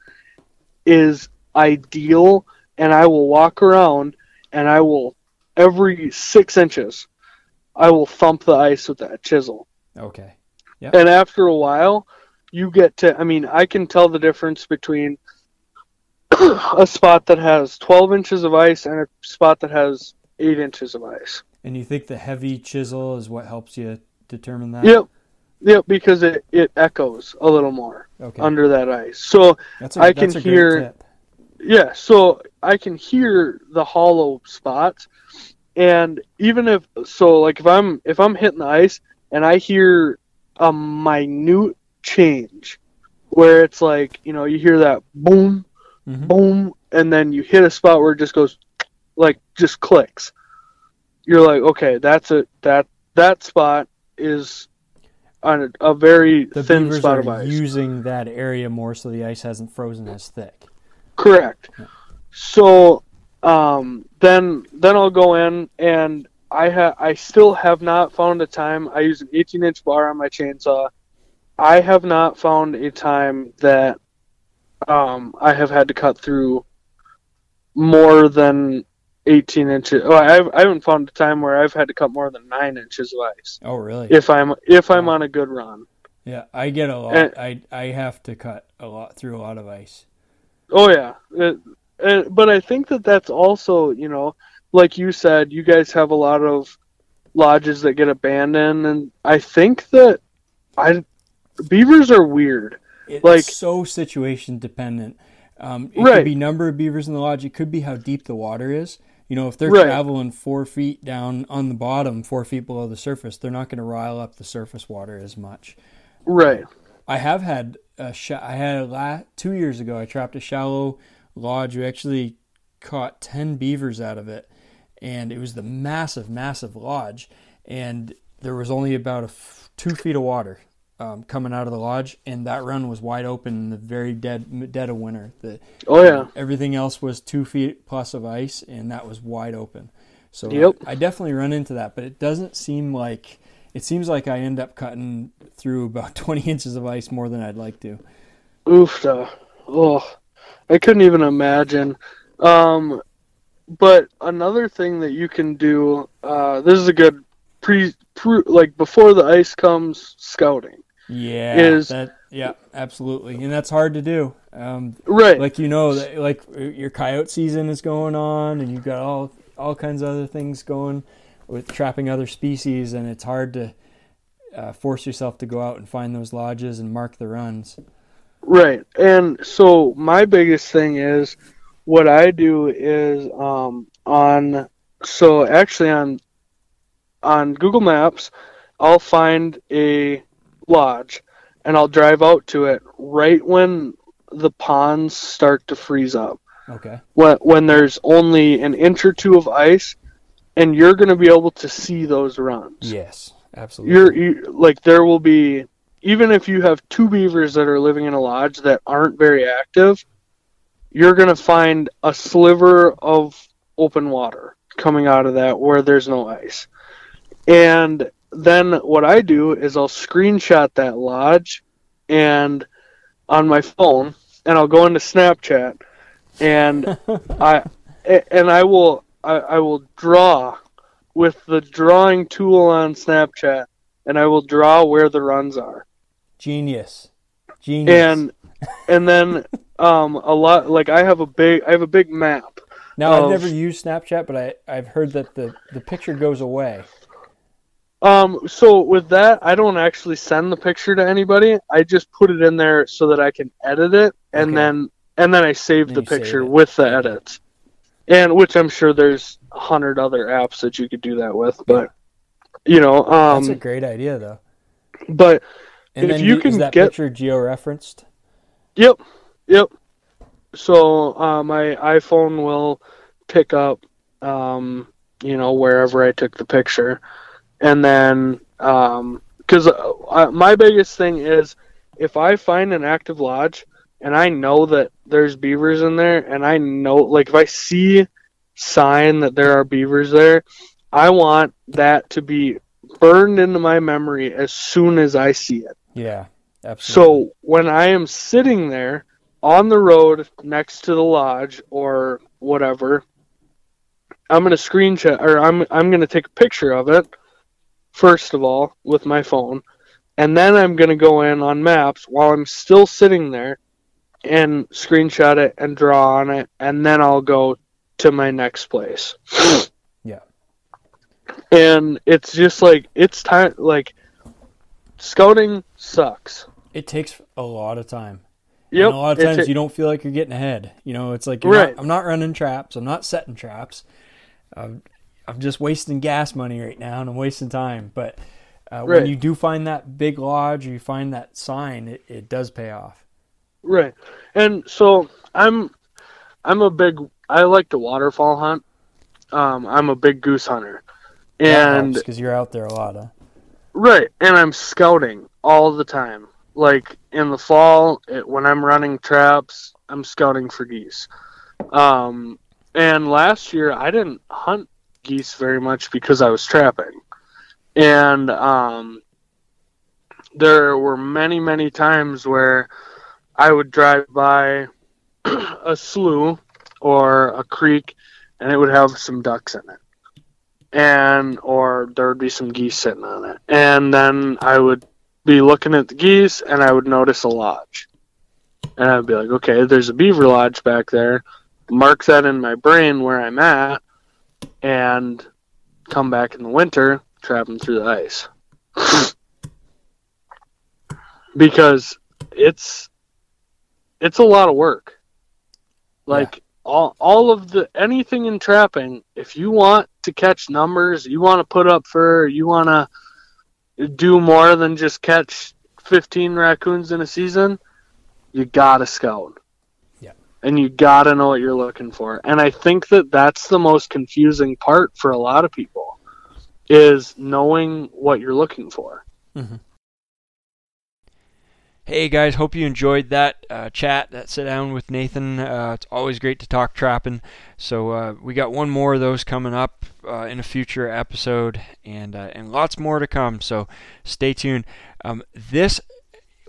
is ideal, and I will walk around and I will every six inches, I will thump the ice with that chisel. Okay. Yeah. And after a while, you get to. I mean, I can tell the difference between a spot that has 12 inches of ice and a spot that has 8 inches of ice. And you think the heavy chisel is what helps you determine that? Yep. Yep, because it, it echoes a little more Okay. under that ice. So That's a, I can that's a great hear. Yeah, so I can hear the hollow spots, and even if so, like if I'm if I'm hitting the ice and I hear a minute change, where it's like you know you hear that boom, mm-hmm. boom, and then you hit a spot where it just goes, like just clicks. You're like, okay, that's it. That that spot is on a, a very The thin spot are of ice. using that area more so the ice hasn't frozen as thick. Correct. So um, then then I'll go in and I ha- I still have not found a time. I use an 18 inch bar on my chainsaw. I have not found a time that um, I have had to cut through more than 18 inches. Oh, I've, I haven't found a time where I've had to cut more than nine inches of ice. Oh, really? If I'm if I'm on a good run. Yeah, I get a lot. And- I I have to cut a lot through a lot of ice. Oh yeah, It- and- but I think that that's also you know, like you said, you guys have a lot of lodges that get abandoned, and I think that I beavers are weird. It's Like- so situation dependent. Um, it Right. could be number of beavers in the lodge. It could be how deep the water is. You know, if they're Right. traveling four feet down on the bottom, four feet below the surface, they're not going to rile up the surface water as much. Right. I have had a sh- I had a la- two years ago. I trapped a shallow lodge. We actually caught ten beavers out of it, and it was the massive, massive lodge. And there was only about a f- two feet of water um, coming out of the lodge, and that run was wide open in the very dead dead of winter. The, Oh, yeah. everything else was two feet plus of ice, and that was wide open. So Yep. I definitely run into that, but it doesn't seem like it seems like I end up cutting through about 20 inches of ice more than I'd like to. Oof. Oh, I couldn't even imagine. Um, but another thing that you can do. Uh, this is a good pre, pre like before the ice comes scouting. Yeah, Is- that yeah, absolutely, and that's hard to do. Um, Right. like you know, that, like your coyote season is going on, and you've got all all kinds of other things going with trapping other species, and it's hard to uh, force yourself to go out and find those lodges and mark the runs. Right. And so my biggest thing is what I do is um on so actually on on Google Maps I'll find a lodge and I'll drive out to it right when the ponds start to freeze up. Okay. When when there's only an inch or two of ice and you're going to be able to see those runs Yes, absolutely. you're you, like there will be even if you have two beavers that are living in a lodge that aren't very active you're going to find a sliver of open water coming out of that where there's no ice and then what i do is i'll screenshot that lodge and on my phone and i'll go into snapchat and i and i will I, I will draw with the drawing tool on Snapchat, and I will draw where the runs are. Genius. Genius. And and then um a lot like I have a big I have a big map. now I've never used Snapchat, but I I've heard that the the picture goes away. Um so with that I don't actually send the picture to anybody. I just put it in there so that I can edit it and Okay. then and then I save Then the you save picture with the edits. And which I'm sure there's a hundred other apps that you could do that with, but you know, um That's a great idea, though. but And if you can that get picture geo-referenced? Yep, yep. So uh, my iPhone will pick up, um, you know, wherever I took the picture, and then because uh, my biggest thing is if I find an active lodge and I know that there's beavers in there, and I know, like, if I see sign that there are beavers there, I want that to be burned into my memory as soon as I see it. Yeah, absolutely. So when I am sitting there on the road next to the lodge or whatever, I'm gonna screenshot or I'm I'm gonna take a picture of it first of all with my phone, and then I'm gonna go in on maps while I'm still sitting there and screenshot it and draw on it, and then I'll go to my next place. Yeah. And it's just like it's time like scouting sucks. It takes a lot of time. Yep, And a lot of times you don't feel like you're getting ahead. You know, it's like Right. not, I'm not running traps. I'm not setting traps. I'm, I'm just wasting gas money right now, and I'm wasting time. But uh, when you do find that big lodge or you find that sign, it, it does pay off. Right. And so I'm I'm a big. I like to waterfowl hunt. Um, I'm a big goose hunter, and because you're out there a lot, huh? right, and I'm scouting all the time. Like in the fall, it, when I'm running traps, I'm scouting for geese. Um, and last year I didn't hunt geese very much because I was trapping, and um, there were many, many times where I would drive by a slough or a creek and it would have some ducks in it. And or there would be some geese sitting on it. And then I would be looking at the geese and I would notice a lodge. And I'd be like, okay, there's a beaver lodge back there. Mark that in my brain where I'm at and come back in the winter, trap them through the ice. because it's it's a lot of work. Like yeah. all all of the anything in trapping, if you want to catch numbers, you want to put up fur, you want to do more than just catch 15 raccoons in a season, you got to scout. And you got to know what you're looking for. And I think that that's the most confusing part for a lot of people is knowing what you're looking for. Mm-hmm. Hey guys, hope you enjoyed that uh, chat, that sit down with Nathan. Uh, it's always great to talk trapping. So uh, we got one more of those coming up uh, in a future episode, and uh, and lots more to come. So stay tuned. Um, this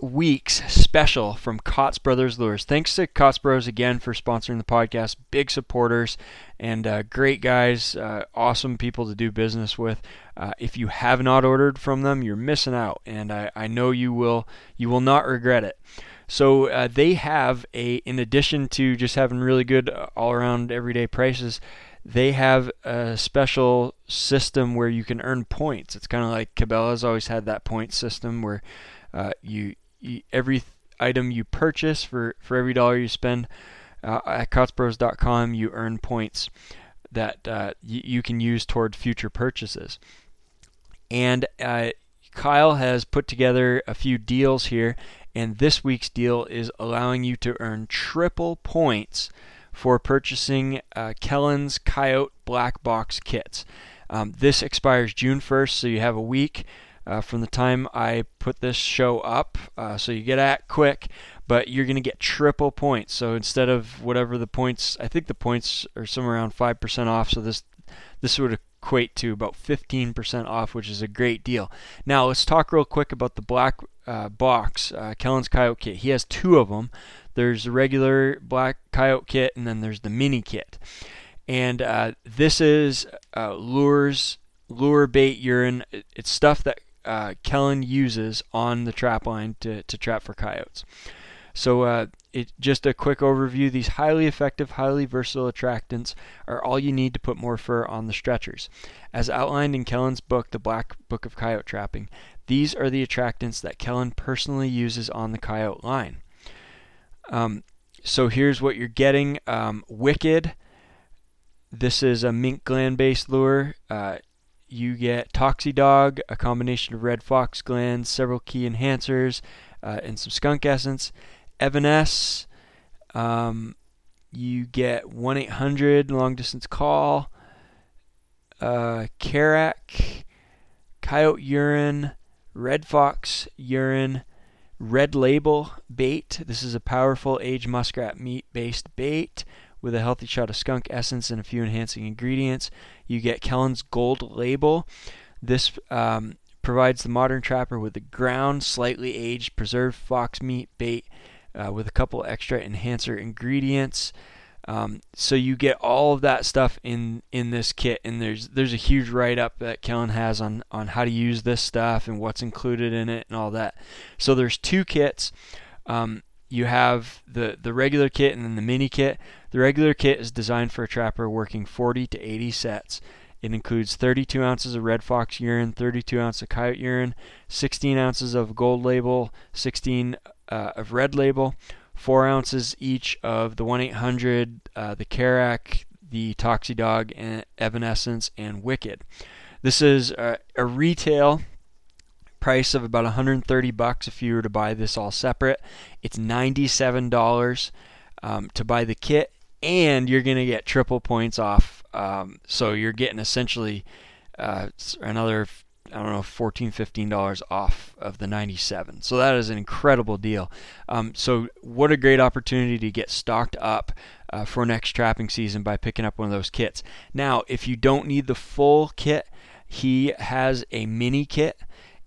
week's special from Kaatz Brothers Lures. Thanks to Kaatz Bros again for sponsoring the podcast. Big supporters and uh, great guys, uh, awesome people to do business with. Uh, if you have not ordered from them, you're missing out, and I, I know you will. You will not regret it. So uh, they have a, in addition to just having really good uh, all-around everyday prices. They have a special system where you can earn points. It's kind of like Cabela's always had that point system where uh, you, every item you purchase for, for every dollar you spend uh, at KaatzBros.com, you earn points that uh, y- you can use toward future purchases. And uh, Kyle has put together a few deals here, and this week's deal is allowing you to earn triple points for purchasing uh, Kellen's Coyote Black Box kits. Um, this expires June 1st, so you have a week uh, from the time I put this show up. Uh, so you get at quick, but you're going to get triple points. So instead of whatever the points, I think the points are somewhere around 5% off. So this this would equate to about 15% off, which is a great deal. Now let's talk real quick about the black uh, box, uh, Kellen's Coyote kit. He has two of them. There's the regular black coyote kit, and then there's the mini kit. And uh, this is uh, lures, lure bait urine. It's stuff that uh, Kellen uses on the trap line to, to trap for coyotes. So, uh, it, just a quick overview. These highly effective, highly versatile attractants are all you need to put more fur on the stretchers. As outlined in Kellen's book, The Black Book of Coyote Trapping, these are the attractants that Kellen personally uses on the coyote line. Um, so here's what you're getting um, Wicked. This is a mink gland based lure. Uh, you get Toxidog, a combination of red fox glands, several key enhancers, uh, and some skunk essence. Evanesce, um, you get 1 800 long distance call. Uh, Karak, coyote urine, red fox urine, red label bait. This is a powerful aged muskrat meat based bait with a healthy shot of skunk essence and a few enhancing ingredients. You get Kellen's Gold Label. This um, provides the modern trapper with a ground, slightly aged, preserved fox meat bait uh, with a couple extra enhancer ingredients. Um, so you get all of that stuff in in this kit, and there's there's a huge write up that Kellen has on on how to use this stuff and what's included in it and all that. So there's two kits. Um, you have the the regular kit and then the mini kit. The regular kit is designed for a trapper working 40 to 80 sets. It includes 32 ounces of red fox urine, 32 ounces of coyote urine, 16 ounces of gold label, 16 uh, of red label, 4 ounces each of the 1 800, uh, the Karak, the Toxidog, and Evanescence, and Wicked. This is a retail price of about 130 bucks if you were to buy this all separate. It's $97 um, to buy the kit and you're going to get triple points off. Um, so you're getting essentially uh, another I don't know, 14 $15 off of the 97. So that is an incredible deal. Um, so, what a great opportunity to get stocked up uh, for next trapping season by picking up one of those kits. Now, if you don't need the full kit, he has a mini kit.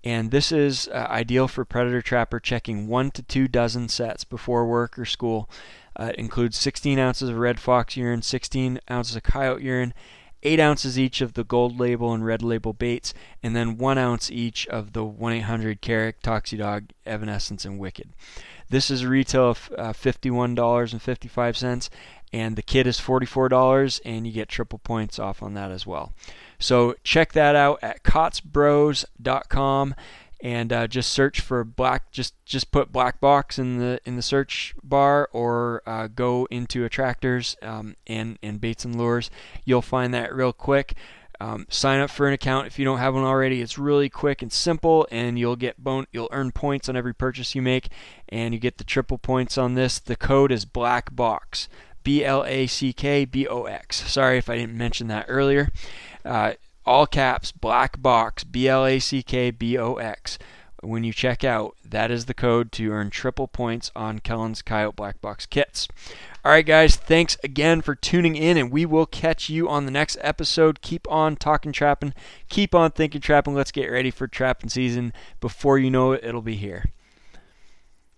And this is uh, ideal for predator trapper checking one to two dozen sets before work or school. Uh, it includes 16 ounces of red fox urine, 16 ounces of coyote urine, 8 ounces each of the gold label and red label baits, and then 1 ounce each of the 1 800 Carrick, Toxidog, Evanescence, and Wicked. This is a retail of uh, $51.55, and the kit is $44, and you get triple points off on that as well. So check that out at kaatzbros.com and uh, just search for black just just put black box in the in the search bar or uh, go into attractors um, and and baits and lures. You'll find that real quick. Um, sign up for an account if you don't have one already. It's really quick and simple and you'll get bone you'll earn points on every purchase you make and you get the triple points on this. The code is black box B L A C K B O X. Sorry if I didn't mention that earlier. Uh, all caps, black box, B L A C K B O X. When you check out, that is the code to earn triple points on Kellen's Coyote Black Box kits. All right, guys, thanks again for tuning in, and we will catch you on the next episode. Keep on talking trapping, keep on thinking trapping. Let's get ready for trapping season. Before you know it, it'll be here.